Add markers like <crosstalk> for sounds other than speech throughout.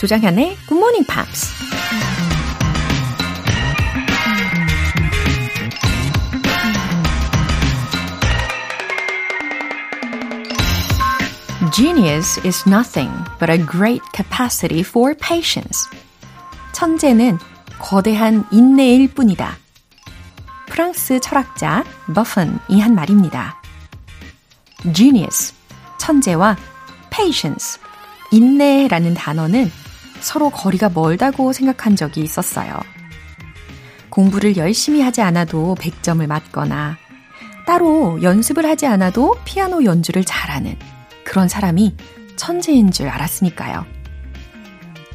조장현의 Morning Pops. Genius is nothing but a great capacity for patience. 천재는 거대한 인내일 뿐이다. 프랑스 철학자 버펀이 한 말입니다. Genius, 천재와 patience, 인내라는 단어는 서로 거리가 멀다고 생각한 적이 있었어요. 공부를 열심히 하지 않아도 100점을 맞거나 따로 연습을 하지 않아도 피아노 연주를 잘하는 그런 사람이 천재인 줄 알았으니까요.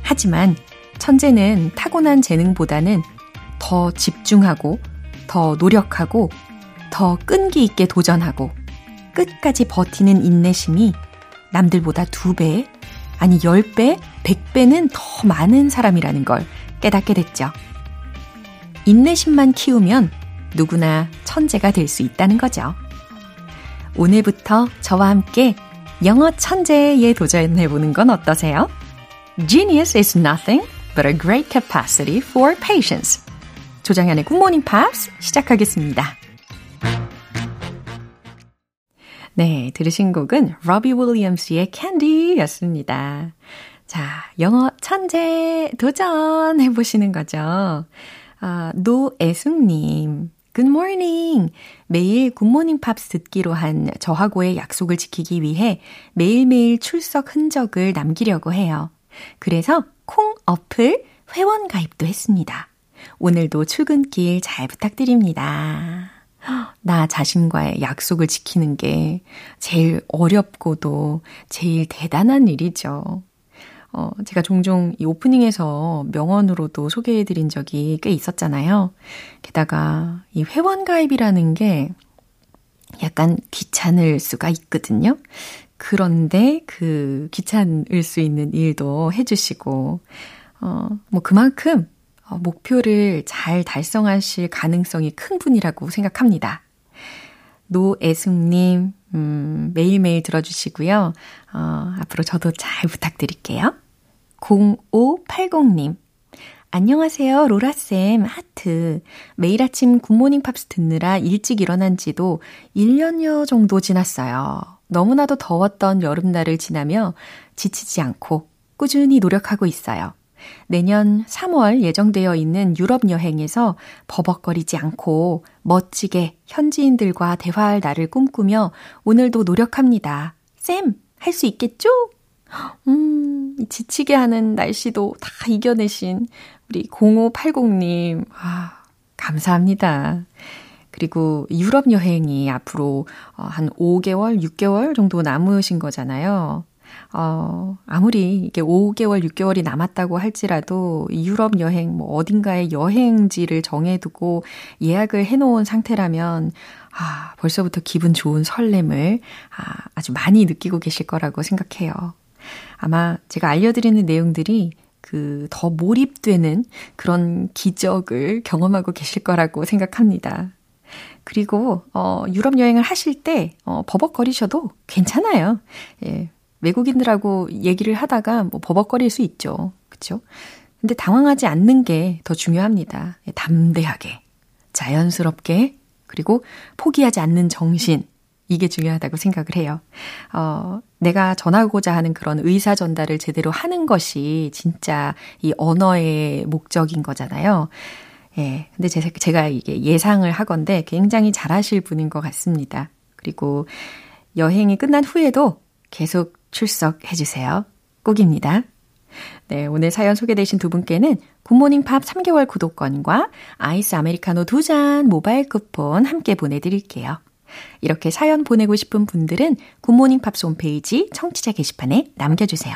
하지만 천재는 타고난 재능보다는 더 집중하고 더 노력하고 더 끈기 있게 도전하고 끝까지 버티는 인내심이 남들보다 두 배, 아니 10배, 100배는 더 많은 사람이라는 걸 깨닫게 됐죠. 인내심만 키우면 누구나 천재가 될 수 있다는 거죠. 오늘부터 저와 함께 영어 천재에 도전해보는 건 어떠세요? Genius is nothing but a great capacity for patience. 조정현의 Good Morning Pops 시작하겠습니다. 네, 들으신 곡은 로비 윌리엄스의 Candy였습니다. 자, 영어 천재 도전해 보시는 거죠. 아, 노애숙님. Good morning. 매일 Good Morning Pops 듣기로 한 저하고의 약속을 지키기 위해 매일매일 출석 흔적을 남기려고 해요. 그래서 콩 어플 회원 가입도 했습니다. 오늘도 출근길 잘 부탁드립니다. 나 자신과의 약속을 지키는 게 제일 어렵고도 제일 대단한 일이죠. 어, 제가 종종 이 오프닝에서 명언으로도 소개해드린 적이 꽤 있었잖아요. 게다가 이 회원 가입이라는 게 약간 귀찮을 수가 있거든요. 그런데 그 귀찮을 수 있는 일도 해주시고, 어, 뭐 그만큼 어, 목표를 잘 달성하실 가능성이 큰 분이라고 생각합니다. 노애숙님, 음, 매일매일 들어주시고요. 어, 앞으로 저도 잘 부탁드릴게요. 0580님, 안녕하세요, 로라쌤, 하트. 매일 아침 Good Morning Pops 듣느라 일찍 일어난 지도 1년여 정도 지났어요. 너무나도 더웠던 여름날을 지나며 지치지 않고 꾸준히 노력하고 있어요. 내년 3월 예정되어 있는 유럽 여행에서 버벅거리지 않고 멋지게 현지인들과 대화할 날을 꿈꾸며 오늘도 노력합니다. 쌤, 할 수 있겠죠? 음, 지치게 하는 날씨도 다 이겨내신 우리 0580님, 아, 감사합니다. 그리고 유럽 여행이 앞으로 어, 한 5개월, 6개월 정도 남으신 거잖아요. 어, 아무리 이게 5개월, 6개월이 남았다고 할지라도 유럽 여행, 뭐 어딘가에 여행지를 정해두고 예약을 해놓은 상태라면, 아, 벌써부터 기분 좋은 설렘을 아, 아주 많이 느끼고 계실 거라고 생각해요. 아마 제가 알려드리는 내용들이 그 더 몰입되는 그런 기적을 경험하고 계실 거라고 생각합니다. 그리고 어 유럽 여행을 하실 때 어, 버벅거리셔도 괜찮아요. 예, 외국인들하고 얘기를 하다가 뭐 버벅거릴 수 있죠. 그쵸? 근데 당황하지 않는 게 더 중요합니다. 담대하게, 자연스럽게, 그리고 포기하지 않는 정신. 이게 중요하다고 생각을 해요. 어, 내가 전하고자 하는 그런 의사 전달을 제대로 하는 것이 진짜 이 언어의 목적인 거잖아요. 예. 근데 제, 제가 이게 예상을 하건데 굉장히 잘하실 분인 것 같습니다. 그리고 여행이 끝난 후에도 계속 출석해주세요. 꼭입니다. 네, 오늘 사연 소개되신 두 분께는 굿모닝 팝 3개월 구독권과 아이스 아메리카노 두 잔 모바일 쿠폰 함께 보내드릴게요. 이렇게 사연 보내고 싶은 분들은 Good Morning Pops 홈페이지 청취자 게시판에 남겨주세요.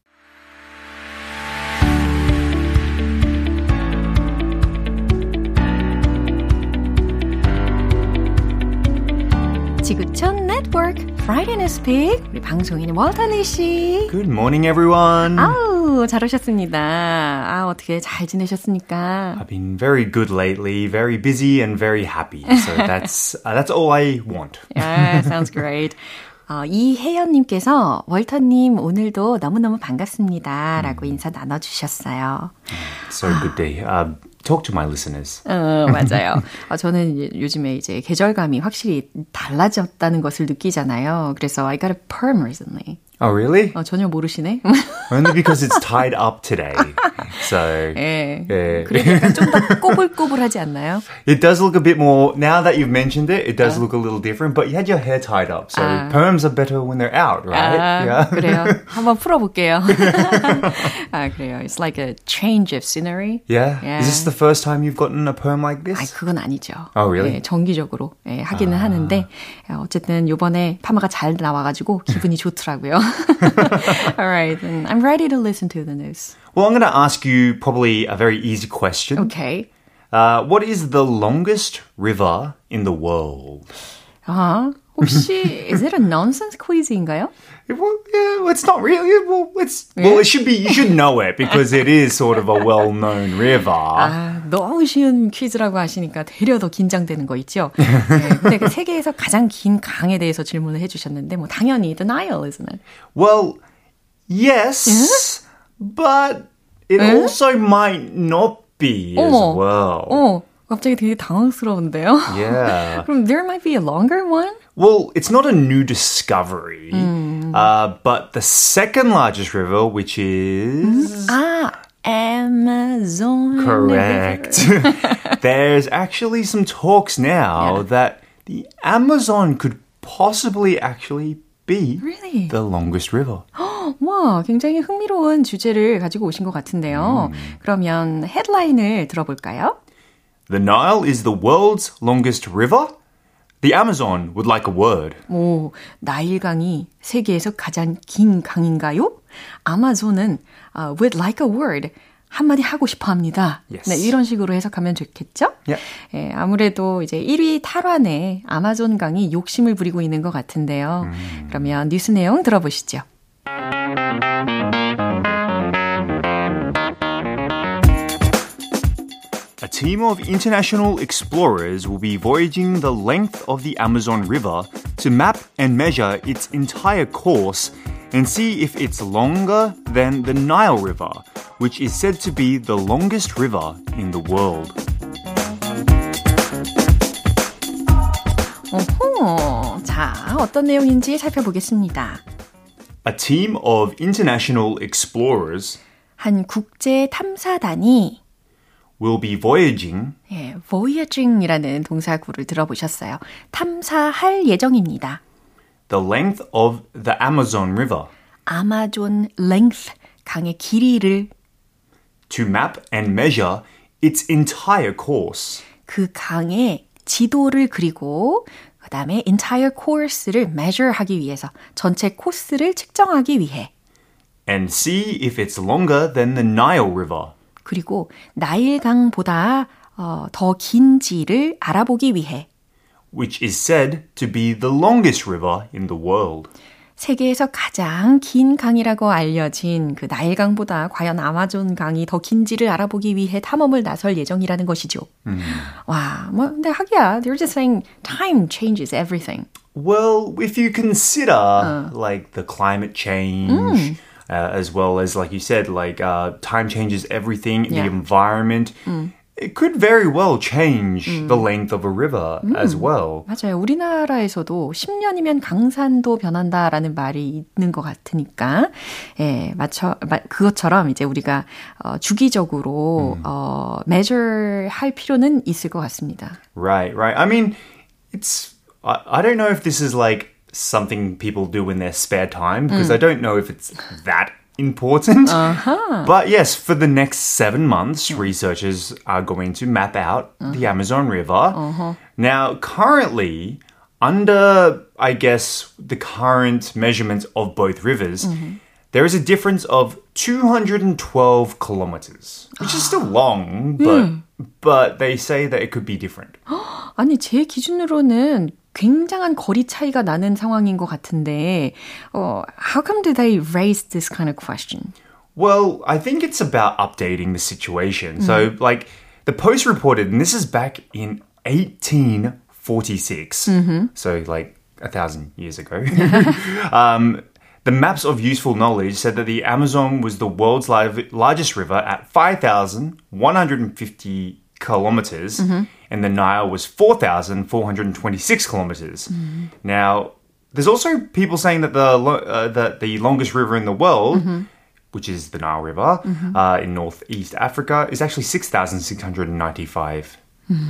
지구촌 네트워크 Friday News Pick 우리 방송인 월터니 씨. Good morning, everyone. 아우 잘 오셨습니다. 아 어떻게 잘 지내셨습니까? I've been very good lately, very busy and very happy. So that's uh, that's all I want. Yeah, sounds great. 어, 이혜연님께서 월터님 오늘도 너무너무 반갑습니다. 라고 인사 나눠주셨어요. So good day. Uh, talk to my listeners. 어, 맞아요. 어, <laughs> 저는 요즘에 이제 계절감이 확실히 달라졌다는 것을 느끼잖아요. 그래서 I got a perm recently. Oh, really? 어, 전혀 모르시네. Only because it's tied up today. So 예. 예. 그래도 약간 좀더 꼬불꼬불하지 않나요? it does look a bit more now that you've mentioned it. It does look a little different, but you had your hair tied up, so perms are better when they're out, right? 아, 그래요. 한번 풀어볼게요. 아, 그래요. It's like a change of scenery. Yeah. Yeah. Is this the first time you've gotten a perm like this? 아니, 그건 아니죠. Oh, really? 예, 정기적으로 예, 하기는 하는데 어, 어쨌든 요번에 파마가 잘 나와가지고 기분이 좋더라고요. Alright, <laughs> then I'm ready to listen to the news. Well, I'm going to ask you probably a very easy question. Okay. Uh, what is the longest river in the world? 아, 혹시 <laughs> is it a nonsense quiz인가요? Well, yeah, it's not really. Well, it's well, it should be. You should know it because it is sort of a well-known river. 아, <laughs> 너무 쉬운 퀴즈라고 하시니까 되려 더 긴장되는 거 있죠? 네, 근데 그 세계에서 가장 긴 강에 대해서 질문을 해주셨는데, 뭐, 당연히 the Nile, isn't it? Well, yes, but it also might not be as well. 어, 갑자기 되게 당황스러운데요? Yeah. 그럼 there might be a longer one? Well, it's not a new discovery, uh, but the second largest river, which is 아, Amazon. correct. There's actually some talks now Yeah. that the Amazon could possibly actually be Really? the longest river. 와, 굉장히 흥미로운 주제를 가지고 오신 것 같은데요. 그러면 헤드라인을 들어볼까요? The Nile is the world's longest river. The Amazon would like a word. 오, 나일강이 세계에서 가장 긴 강인가요? 아마존은 uh, would like a word. 한마디 하고 싶어 합니다. Yes. 네, 이런 식으로 해석하면 좋겠죠? Yeah. 예, 아무래도 이제 1위 탈환에 아마존 강이 욕심을 부리고 있는 것 같은데요. 그러면 뉴스 내용 들어보시죠. A team of international explorers will be voyaging the length of the Amazon River to map and measure its entire course and see if it's longer than the Nile River, which is said to be the longest river in the world. 오호, 자, 어떤 내용인지 살펴보겠습니다. A team of international explorers 한 국제 탐사단이 will be voyaging 예, voyaging이라는 동사구를 들어보셨어요. 탐사할 예정입니다. The length of the Amazon River 아마존 length 강의 길이를 to map and measure its entire course. 그 강의 지도를 그리고 그 다음에 entire course를 measure 하기 위해서 전체 코스를 측정하기 위해 and see if it's longer than the Nile River, 그리고 나일강보다 어, 더 긴지를 알아보기 위해 which is said to be the longest river in the world. 세계에서 가장 긴 강이라고 알려진 그 나일강보다 과연 아마존 강이 더 긴지를 알아보기 위해 탐험을 나설 예정이라는 것이죠. 와, 뭐 근데 하기야, they're just saying time changes everything. Well, if you consider like the climate change, uh, as well as like you said, like uh, time changes everything, Yeah. the environment. It could very well change the length of a river as well. 맞아요. 우리나라에서도 10년이면 강산도 변한다라는 말이 있는 것 같으니까, 예, 맞춰, 마, 그것처럼 이제 우리가, 어, 주기적으로, 어, measure 할 필요는 있을 것 같습니다. Right, right. I mean, it's. I, I don't know if this is like something people do in their spare time because I don't know if it's that important. But yes, for the next seven months, researchers are going to map out the Amazon River. Now, currently, under, I guess, the current measurements of both rivers, there is a difference of 212 kilometers, which is still long, but <gasps> but they say that it could be different. <gasps> 아니, 제 기준으로는 굉장한 거리 차이가 나는 상황인 것 같은데, 어, how come do they raise this kind of question? Well, I think it's about updating the situation. So, like, the Post reported, and this is back in 1846, so like a thousand years ago. <laughs> um, the maps of useful knowledge said that the Amazon was the world's li- largest river at 5,150 kilometers, and the Nile was 4,426 kilometers. Now, there's also people saying that the uh, that the longest river in the world, which is the Nile River uh, in northeast Africa, is actually 6,695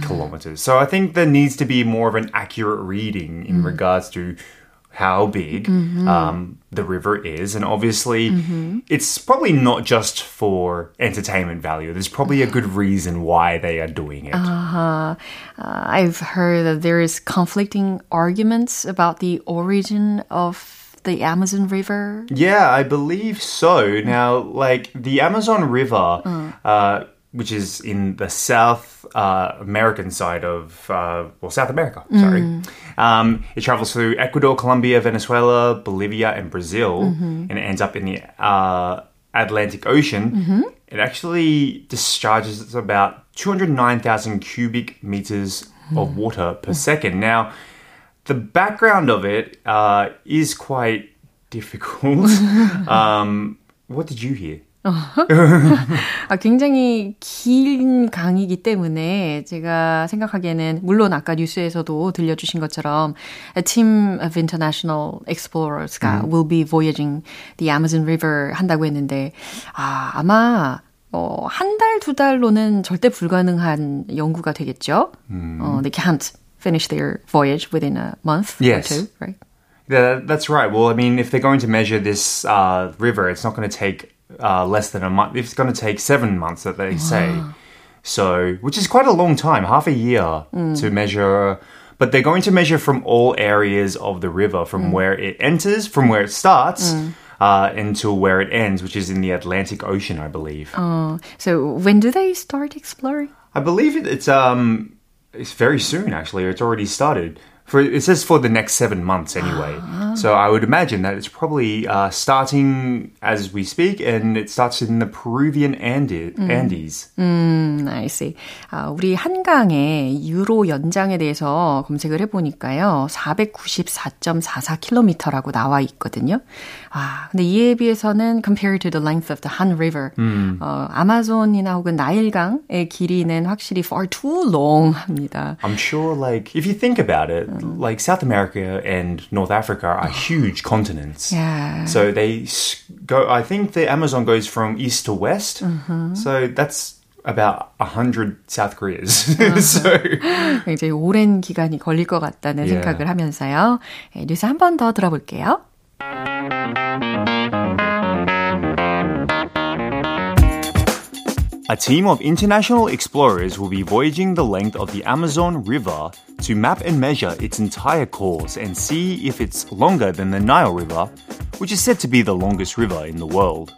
kilometers. So I think there needs to be more of an accurate reading in regards to how big um, the river is. And obviously, it's probably not just for entertainment value. There's probably a good reason why they are doing it. Uh, I've heard that there is conflicting arguments about the origin of the Amazon River. Yeah, I believe so. Now, like the Amazon River, uh, which is in the South uh, American side of, uh, well, South America, sorry. Um, it travels through Ecuador, Colombia, Venezuela, Bolivia, and Brazil, and it ends up in the uh, Atlantic Ocean. It actually discharges about 209,000 cubic meters of water per second. Now, the background of it uh, is quite difficult. <laughs> um, what did you hear? 아, 굉장히 긴 강이기 때문에 제가 생각하기에는 물론 아까 뉴스에서도 들려주신 것처럼 a team of international explorers가 will be voyaging the Amazon River 한다고 했는데 아, 아마 어, 한 달, 두 달로는 절대 불가능한 연구가 되겠죠. 어, they can't finish their voyage within a month Yes. or two, right? Yeah, that's right. Well, I mean, if they're going to measure this uh, river, it's not going to take uh, less than a month. It's going to take seven months, that they say. So, which is quite a long time, half a year to measure. But they're going to measure from all areas of the river, from where it enters, from where it starts, uh, until where it ends, which is in the Atlantic Ocean, I believe. 어, so when do they start exploring? I believe it, it's um, it's very soon. Actually, it's already started For it says for the next seven months anyway. <gasps> So I would imagine that it's probably uh, starting as we speak, and it starts in the Peruvian Andi- Andes. 음, I see. 아, 우리 한강의 유로 연장에 대해서 검색을 해보니까요. 494.44km라고 나와 있거든요. 아, 근데 이에 비해서는 compared to the length of the Han River, 어, 아마존이나 혹은 나일강의 길이는 확실히 far too long 합니다. I'm sure, like if you think about it, like South America and North Africa are huge <sighs> continents. Yeah. So they s- go. I think the Amazon goes from east to west. So that's about a hundred South Koreas. <laughs> so <laughs> 굉장히 오랜 기간이 걸릴 것 같다는 Yeah. 생각을 하면서요. 네, 뉴스 한 번 더 들어볼게요. A team of international explorers will be voyaging the length of the Amazon River to map and measure its entire course and see if it's longer than the Nile River, which is said to be the longest river in the world.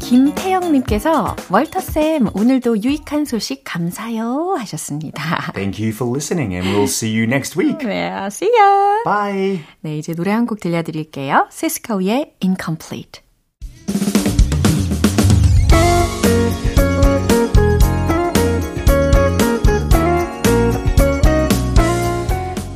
김태영님께서 월터쌤 오늘도 유익한 소식 감사요 하셨습니다. Thank you for listening and we'll see you next week. 네, see ya. Bye. 네, 이제 노래 한 곡 들려드릴게요. 시스코의 Incomplete.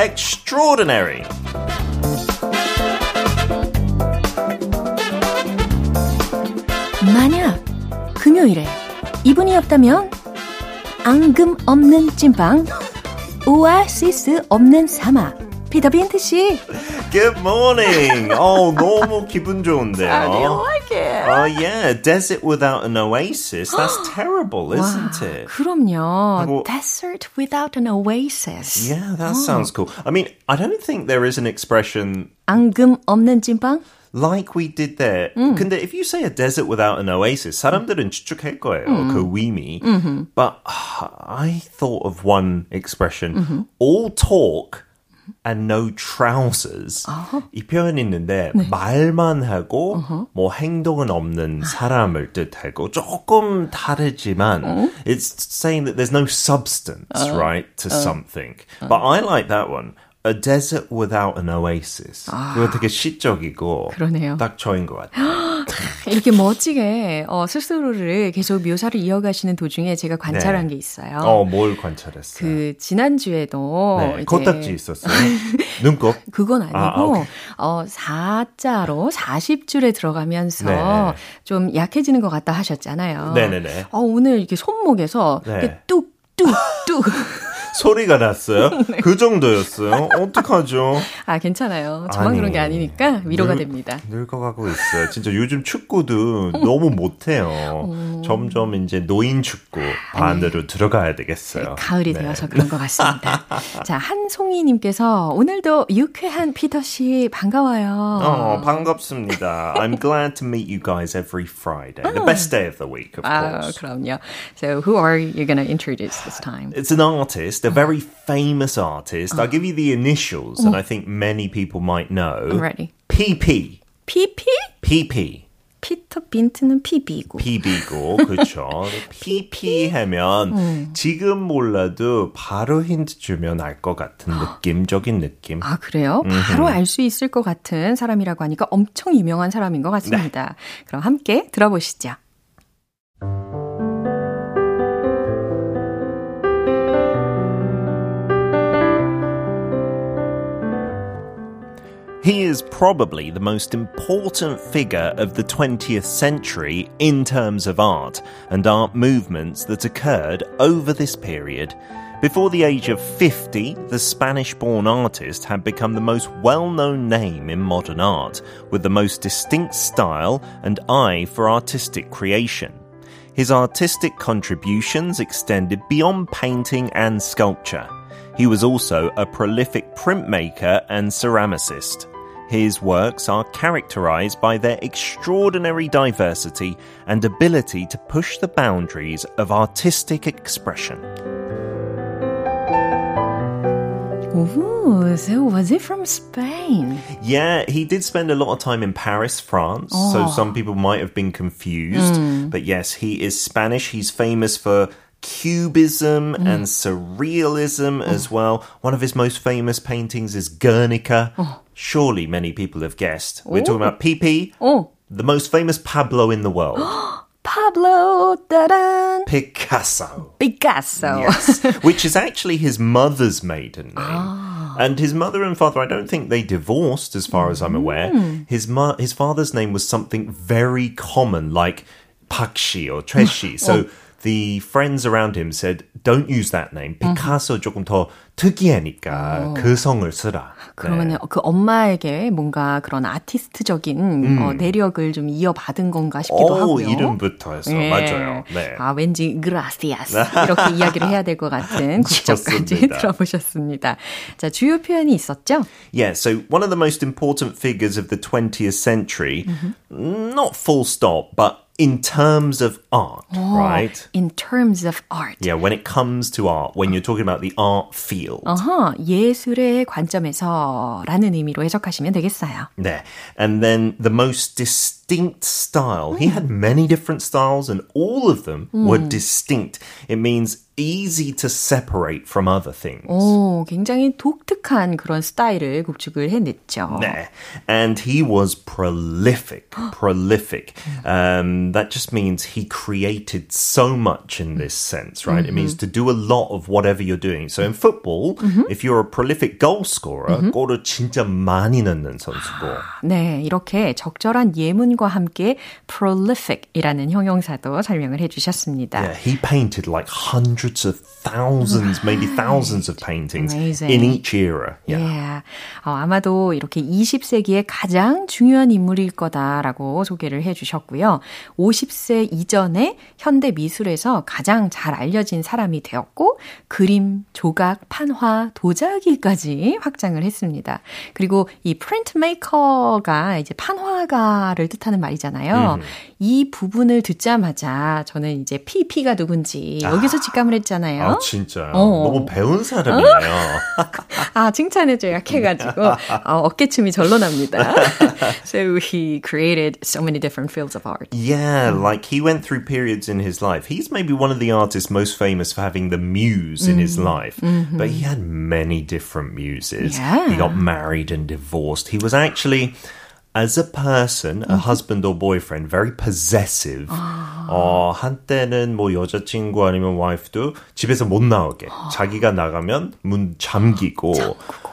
Extraordinary. 만약 금요일에 이분이 없다면 앙금 없는 찐빵 오아시스 없는 사막 피터빈트 씨 Good morning. Oh, 너무 기분 좋은데요. How do you like it? Oh, yeah. Desert without an oasis. That's <gasps> terrible, isn't it? 그럼요. 하고- Desert without an oasis. Yeah, that sounds cool. I mean, I don't think there is an expression 앙금 없는 찐빵? like we did there. 근데 if you say a desert without an oasis, 사람들은 추측할 거예요. 그 의미. But uh, <sighs> I thought of one expression. All talk and no trousers. 이 표현이 있는데 말만 하고 뭐 행동은 없는 사람을 뜻하고 조금 다르지만 it's saying that there's no substance, right, to something. But I like that one. A desert without an oasis. 그거 되게 시적이고 그러네요. 딱 저인 것 같아요. 이렇게 멋지게 어, 스스로를 계속 묘사를 이어가시는 도중에 제가 관찰한 네. 게 있어요. 어, 뭘 관찰했어요? 그 지난주에도 네, 코딱지 있었어요. 눈곱. <laughs> 그건 아니고 아, 오케이. 어 4자로 40줄에 들어가면서 네. 좀 약해지는 것 같다 하셨잖아요. 네네네. 어, 오늘 이렇게 손목에서 네. 이렇게 뚝 뚝뚝 소리가 났어요. <laughs> 그 정도였어요. 어떡하죠? 아 괜찮아요. 저만 아니, 그런 게 아니니까 위로가 늘- 됩니다. 늙어가고 있어요. 진짜 요즘 축구도 너무 못해요. 어. 점점 이제 노인 축구 반대로 들어가야 되겠어요. 가을이 네. 되어서 그런 것 같습니다. <laughs> 자, 한송이님께서 오늘도 유쾌한 피터 씨 반가워요. 어, 반갑습니다. I'm glad to meet you guys every Friday. The best day of the week, of 아, course. 그럼요. So, who are you going to introduce this time? It's an artist, a very famous artist. I'll give you the initials, and I think many people might know. I'm ready. PP. PP? PP. 피터 빈트는 PB고. PB고, 그쵸. PP 하면 지금 몰라도 바로 힌트 주면 알 것 같은 느낌적인 느낌. 아, 그래요? 바로 알 수 있을 것 같은 사람이라고 하니까 엄청 유명한 사람인 것 같습니다. 그럼 함께 들어보시죠. He is probably the most important figure of the 20th century in terms of art and art movements that occurred over this period. Before the age of 50, the Spanish born artist had become the most well known name in modern art, with the most distinct style and eye for artistic creation. His artistic contributions extended beyond painting and sculpture. He was also a prolific printmaker and ceramicist. His works are characterized by their extraordinary diversity and ability to push the boundaries of artistic expression. Ooh, so was it from Spain? Yeah, he did spend a lot of time in Paris, France, so oh. some people might have been confused. Hmm. But yes, he is Spanish. He's famous for cubism mm. and surrealism oh. as well. One of his most famous paintings is Guernica. Oh. Surely many people have guessed. We're talking about PP, oh. the most famous Pablo in the world. <gasps> Pablo da-dun. Picasso. Picasso. Yes, which is actually his mother's maiden name. And his mother and father, I don't think they divorced, as far as I'm aware. Mm. His mo- his father's name was something very common, like Pakshi or Treshi. So. Oh. The friends around him said, "Don't use that name. Picasso 조금 더 특이하니까 그 성을 쓰라." 그러면 그 엄마에게 뭔가 그런 아티스트적인 어, 내력을 좀 이어받은 건가 싶기도 오, 하고요. 이름부터 해서 예. 맞아요. 네. 아, 왠지 gracias 이렇게 이야기를 해야 될 것 같은 국적까지. 들어보셨습니다. 자, 주요 표현이 있었죠? Yeah, so one of the most important figures of the 20th century, not full stop, but in terms of art, right? In terms of art. Yeah, when it comes to art, when you're talking about the art field. 어허, 예술의 관점에서 라는 의미로 해석하시면 되겠어요. There. And then the most distinct style. He had many different styles, and all of them were distinct. It means easy to separate from other things. 오, 굉장히 독특한 그런 스타일을 구축을 해냈죠. there. And he was prolific, <gasps> prolific. Um, that just means he created so much in this sense, right? It means to do a lot of whatever you're doing. So in football, if you're a prolific goal scorer, 골을 진짜 많이 넣는 선수고. 네, 이렇게 적절한 예문과 함께 prolific이라는 형용사도 설명을 해주셨습니다. Yeah, he painted like hundreds hundreds of thousands, maybe thousands of paintings Amazing. in each era. Yeah. Yeah. 어, 아마도 이렇게 20세기의 가장 중요한 인물일 거다라고 소개를 해 주셨고요. 50세 이전에 현대 미술에서 가장 잘 알려진 사람이 되었고, 그림, 조각, 판화, 도자기까지 확장을 했습니다. 그리고 이 프린트메이커가 이제 판화가를 뜻하는 말이잖아요. 음. 이 부분을 듣자마자 저는 이제 PP가 누군지 여기서 직감을 했잖아요. 아, 진짜요? 어. 너무 배운 사람이네요. <laughs> 아, 칭찬해줘 약해가지고 어, 어깨춤이 절로 납니다. <laughs> so he created so many different fields of art. Yeah, like he went through periods in his life. He's maybe one of the artists most famous for having the muse in his life, but he had many different muses. Yeah. He got married and divorced. He was actually, As a person, a husband or boyfriend, very possessive. 어, 한때는 뭐 여자친구 아니면 와이프도 집에서 못 나오게. 자기가 나가면 문 잠기고.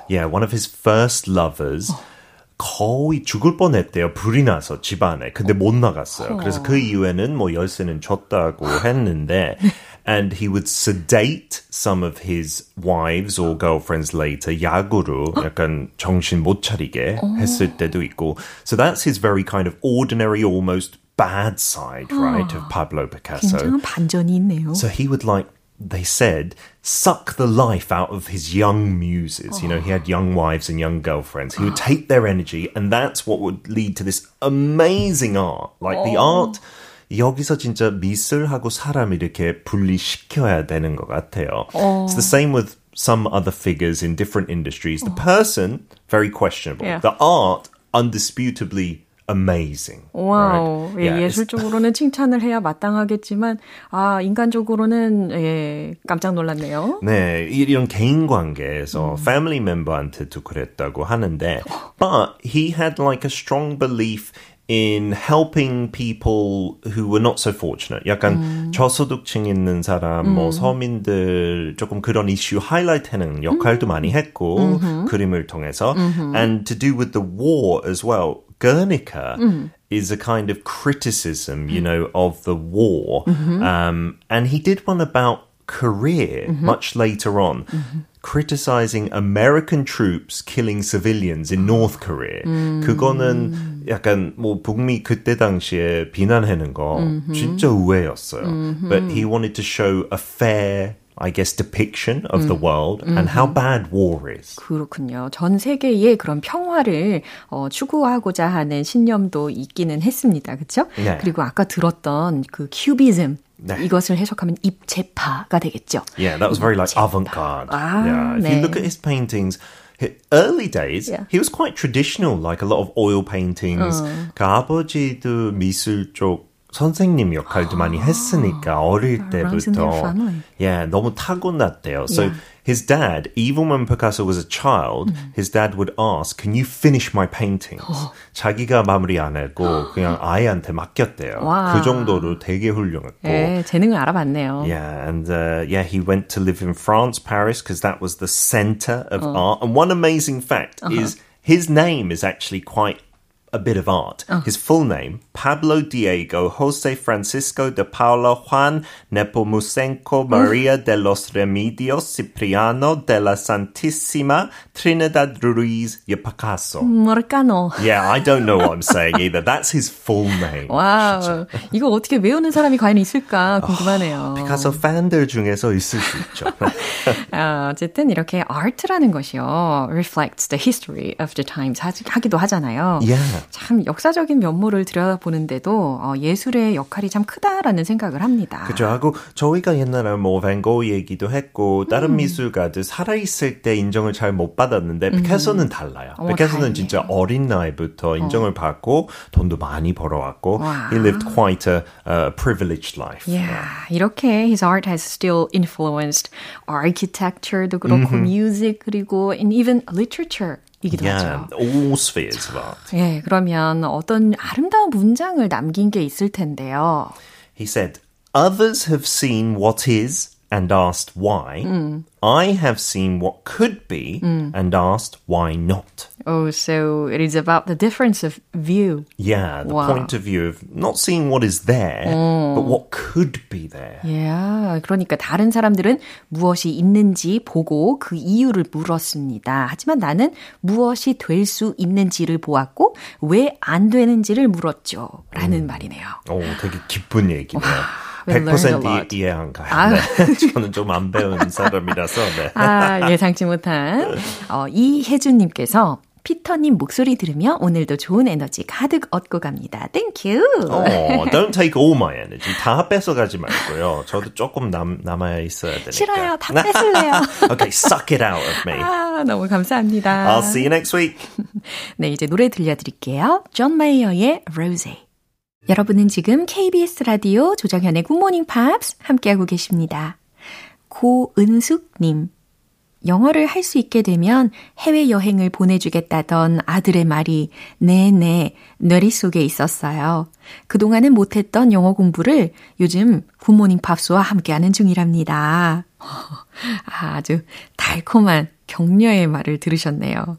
Yeah, one of his first lovers. 거의 죽을 뻔했대요. 불이 나서 집안에. 근데 못 나갔어요. 그래서 그 이후에는 뭐 열쇠는 줬다고 했는데 and he would sedate some of his wives or girlfriends later 야구로 약간 정신 못 차리게 했을 때도 있고. So that's his very kind of ordinary almost bad side, right, of Pablo Picasso. 굉장한 반전이 있네요. So he would like they said suck the life out of his young muses. You know, he had young wives and young girlfriends. He would <gasps> take their energy and that's what would lead to this amazing art. Like the art 여기서 진짜 미술하고 사람 이렇게 분리시켜야 되는 것 같아요. It's the same with some other figures in different industries. The person, very questionable. Yeah. The art, undisputably amazing. 와우. right? 예, Yeah, 예술적으로는 칭찬을 해야 마땅하겠지만, 아, 인간적으로는, 예, 깜짝 놀랐네요. 네, 이- 이런 개인 관계에서 패밀리 멤버한테도 그랬다고 하는데, but he had like a strong belief in helping people who were not so fortunate. 약간 저소득층 있는 사람, 뭐 서민들 조금 그런 이슈 하이라이트하는 역할도 많이 했고 그림을 통해서, and to do with the war as well. Guernica is a kind of criticism, you know, of the war, um, and he did one about career much later on, criticizing American troops killing civilians in North Korea. 그거는 약간 뭐 북미 그때 당시에 비난하는 거 진짜 의외였어요. But he wanted to show a fair, I guess, depiction of the world and how bad war is. 그렇군요. 전 세계의 그런 평화를 어, 추구하고자 하는 신념도 있기는 했습니다. 그렇죠? 네. 그리고 아까 들었던 그 큐비즘 네. 이것을 해석하면 입체파가 되겠죠. Yeah, that was very like avant-garde. Ah, yeah, if you 네. look at his paintings, hi- early days, Yeah. he was quite traditional, like a lot of oil paintings. 그 아버지도 미술 쪽 선생님 역할도 많이 했으니까 어릴 runs in their 때부터 family. yeah, 너무 타고났대요. So Yeah. his dad, even when Picasso was a child, his dad would ask, "Can you finish my paintings?" 자기가 마무리 안 하고 <gasps> 그냥 아이한테 맡겼대요. 와. 그 정도로 되게 훌륭했고. 예, 재능을 알아봤네요. Yeah, and uh, yeah, he went to live in France, Paris, because that was the center of art. And one amazing fact is his name is actually quite a bit of art. His full name, Pablo Diego Jose Francisco de Paula Juan Nepomuceno Maria de los Remedios Cipriano de la Santissima Trinidad Ruiz y Picasso. 모르까노. Yeah, I don't know what I'm saying either. That's his full name. Wow. 이거 어떻게 외우는 사람이 과연 있을까 궁금하네요. 피카소 팬들 중에서 있을 수 있죠. 아, 어쨌든 이렇게 art라는 것이요. reflects the history of the times 하, 하기도 하잖아요. Yeah. 참 역사적인 면모를 들여다보는데도 어, 예술의 역할이 참 크다라는 생각을 합니다. 그죠. 하고 저희가 옛날에 뭐 Van Gogh 얘기도 했고 다른 미술가들 살아있을 때 인정을 잘 못 받았는데 피카소는 달라요. 어, 피카소는. 진짜 어린 나이부터 인정을 받고 돈도 많이 벌어왔고 와. he lived quite a, a privileged life. Yeah, 이렇게 his art has still influenced architecture도 그렇고 music 그리고 and even literature 이기도 Yeah, 하죠. all spheres of art. 예, 그러면 어떤 아름다운 문장을 남긴 게 있을 텐데요. He said, Others have seen what is and asked why. Mm. I have seen what could be and asked why not. Oh, so it is about the difference of view. Yeah, the Wow. point of view of not seeing what is there, but what could be there. Yeah, 그러니까 다른 사람들은 무엇이 있는지 보고 그 이유를 물었습니다. 하지만 나는 무엇이 될 수 있는지를 보았고 왜 안 되는지를 물었죠. 라는 말이네요. 오, 되게 기쁜 얘기네요. We learned a 100% lot. 이, 이해 안 가요. 아유. 네. <laughs> 저는 좀 안 배운 사람이라서. 네. 아, 예상치 못한. 어, 이혜준님께서 피터님 목소리 들으며 오늘도 좋은 에너지 가득 얻고 갑니다. Thank you. 어, don't take all my energy. 다 뺏어가지 말고요. 저도 조금 남, 남아야 있어야 되니까. 싫어요. 다 뺏을래요. <laughs> okay, suck it out of me. 아, 너무 감사합니다. I'll see you next week. <laughs> 네, 이제 노래 들려드릴게요. 존 메이어의 Rose. 여러분은 지금 KBS 라디오 조정현의 굿모닝 팝스 함께하고 계십니다. 고은숙님. 영어를 할 수 있게 되면 해외여행을 보내주겠다던 아들의 말이 네네 뇌리 속에 있었어요. 그동안은 못했던 영어 공부를 요즘 굿모닝 팝스와 함께하는 중이랍니다. <laughs> 아주 달콤한 격려의 말을 들으셨네요.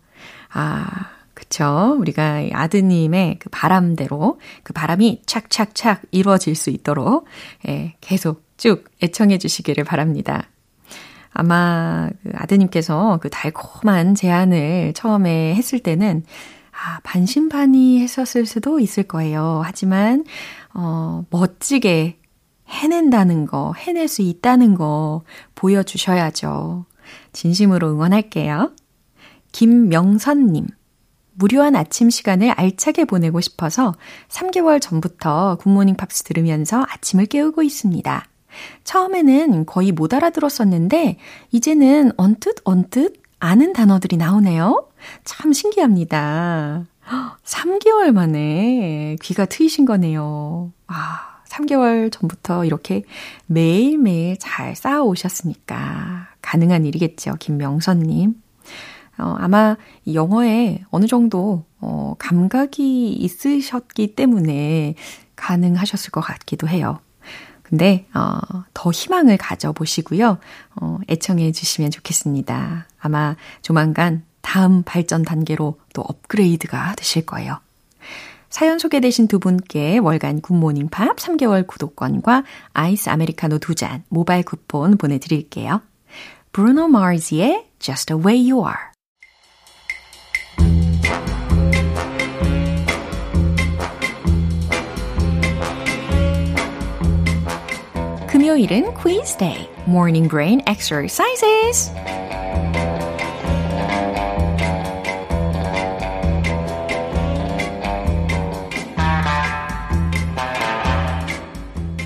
아, 그쵸. 우리가 이 아드님의 그 바람대로 그 바람이 착착착 이루어질 수 있도록 예, 계속 쭉 애청해 주시기를 바랍니다. 아마 그 아드님께서 그 달콤한 제안을 처음에 했을 때는 아, 반신반의 했었을 수도 있을 거예요. 하지만 어, 멋지게 해낸다는 거, 해낼 수 있다는 거 보여주셔야죠. 진심으로 응원할게요. 김명선님. 무료한 아침 시간을 알차게 보내고 싶어서 3개월 전부터 굿모닝 팝스 들으면서 아침을 깨우고 있습니다. 처음에는 거의 못 알아들었었는데, 이제는 언뜻 언뜻 아는 단어들이 나오네요. 참 신기합니다. 3개월 만에 귀가 트이신 거네요. 아, 3개월 전부터 이렇게 매일매일 잘 쌓아오셨으니까 가능한 일이겠죠. 김명선님. 어, 아마 이 영어에 어느 정도 어, 감각이 있으셨기 때문에 가능하셨을 것 같기도 해요. 근데 어, 더 희망을 가져보시고요. 어, 애청해 주시면 좋겠습니다. 아마 조만간 다음 발전 단계로 또 업그레이드가 되실 거예요. 사연 소개되신 두 분께 월간 굿모닝 팝 3개월 구독권과 아이스 아메리카노 두 잔 모바일 쿠폰 보내드릴게요. 브루노 마르지의 Just the Way You Are 금요일은 quiz day, morning brain exercises.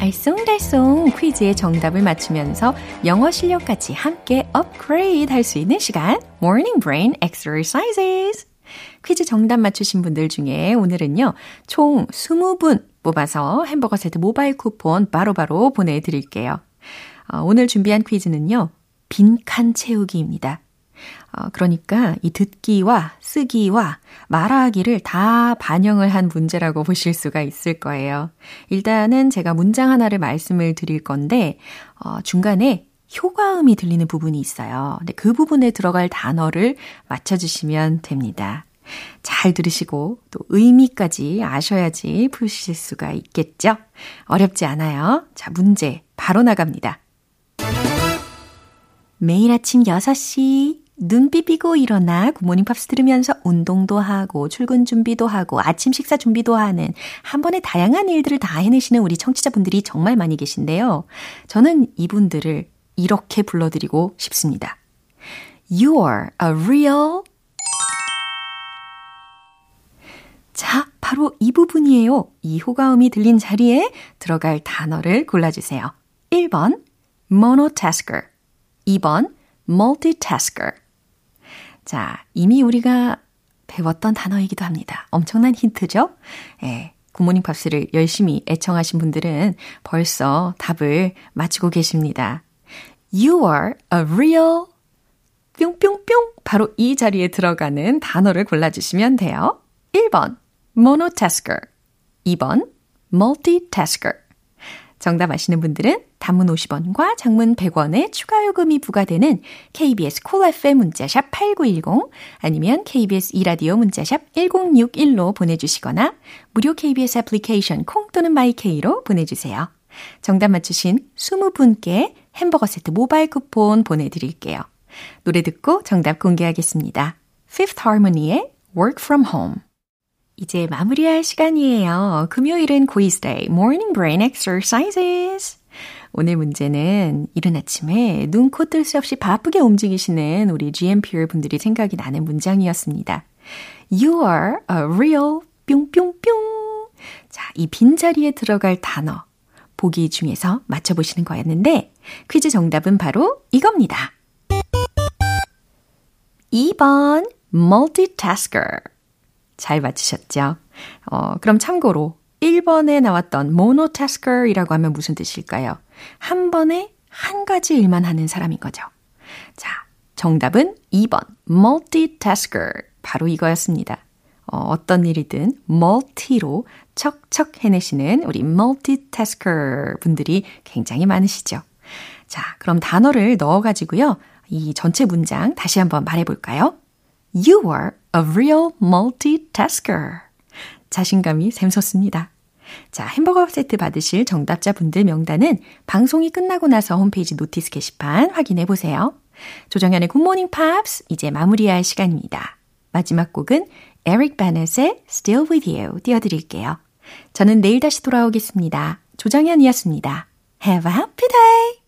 알쏭달쏭 퀴즈의 정답을 맞추면서 영어 실력까지 함께 업그레이드 할 수 있는 시간, morning brain exercises. 퀴즈 정답 맞추신 분들 중에 오늘은요, 총 20분 뽑아서 햄버거 세트 모바일 쿠폰 바로 바로 보내드릴게요. 어, 오늘 준비한 퀴즈는요, 빈칸 채우기입니다. 어, 그러니까 이 듣기와 쓰기와 말하기를 다 반영을 한 문제라고 <laughs> 보실 수가 있을 거예요. 일단은 제가 문장 하나를 말씀을 드릴 건데, 어, 중간에 효과음이 들리는 부분이 있어요. 근데 그 부분에 들어갈 단어를 맞춰주시면 됩니다. 잘 들으시고 또 의미까지 아셔야지 푸실 수가 있겠죠? 어렵지 않아요. 자, 문제 바로 나갑니다. 매일 아침 6시 눈 비비고 일어나 굿모닝 팝스 들으면서 운동도 하고 출근 준비도 하고 아침 식사 준비도 하는 한 번에 다양한 일들을 다 해내시는 우리 청취자분들이 정말 많이 계신데요. 저는 이분들을 이렇게 불러드리고 싶습니다. You're a real 자, 바로 이 부분이에요. 이 효과음이 들린 자리에 들어갈 단어를 골라주세요. 1번, monotasker. 2번, multitasker. 자, 이미 우리가 배웠던 단어이기도 합니다. 엄청난 힌트죠? 예. 굿모닝 팝스를 열심히 애청하신 분들은 벌써 답을 맞추고 계십니다. You are a real 뿅뿅뿅 바로 이 자리에 들어가는 단어를 골라주시면 돼요. 1번 monotasker 2번 multitasker 정답 아시는 분들은 단문 50원과 장문 100원의 추가 요금이 부과되는 KBS 콜 cool FM 문자샵 8910 아니면 KBS 이라디오 문자샵 1061로 보내주시거나 무료 KBS 애플리케이션 콩 또는 마이케이로 보내주세요. 정답 맞추신 20분께 햄버거 세트 모바일 쿠폰 보내드릴게요. 노래 듣고 정답 공개하겠습니다. Fifth Harmony의 Work From Home 이제 마무리할 시간이에요. 금요일은 quiz day, morning brain exercises. 오늘 문제는 이른 아침에 눈, 코, 뜰새 없이 바쁘게 움직이시는 우리 GMPer 분들이 생각이 나는 문장이었습니다. You are a real 뿅뿅뿅. 자, 이 빈자리에 들어갈 단어. 보기 중에서 맞춰보시는 거였는데, 퀴즈 정답은 바로 이겁니다. 2번, multitasker. 잘 맞히셨죠? 어, 그럼 참고로 1번에 나왔던 monotasker이라고 하면 무슨 뜻일까요? 한 번에 한 가지 일만 하는 사람인 거죠. 자, 정답은 2번 multitasker 바로 이거였습니다. 어, 어떤 일이든 multi로 척척 해내시는 우리 multitasker 분들이 굉장히 많으시죠. 자, 그럼 단어를 넣어가지고요. 이 전체 문장 다시 한번 말해볼까요? You are a real multitasker. 자신감이 샘솟습니다. 자, 햄버거 세트 받으실 정답자 분들 명단은 방송이 끝나고 나서 홈페이지 notice 게시판 확인해 보세요. 조정현의 굿모닝 팝스 이제 마무리할 시간입니다. 마지막 곡은 에릭 베네의 Still With You 띄워드릴게요. 저는 내일 다시 돌아오겠습니다. 조정현이었습니다. Have a happy day!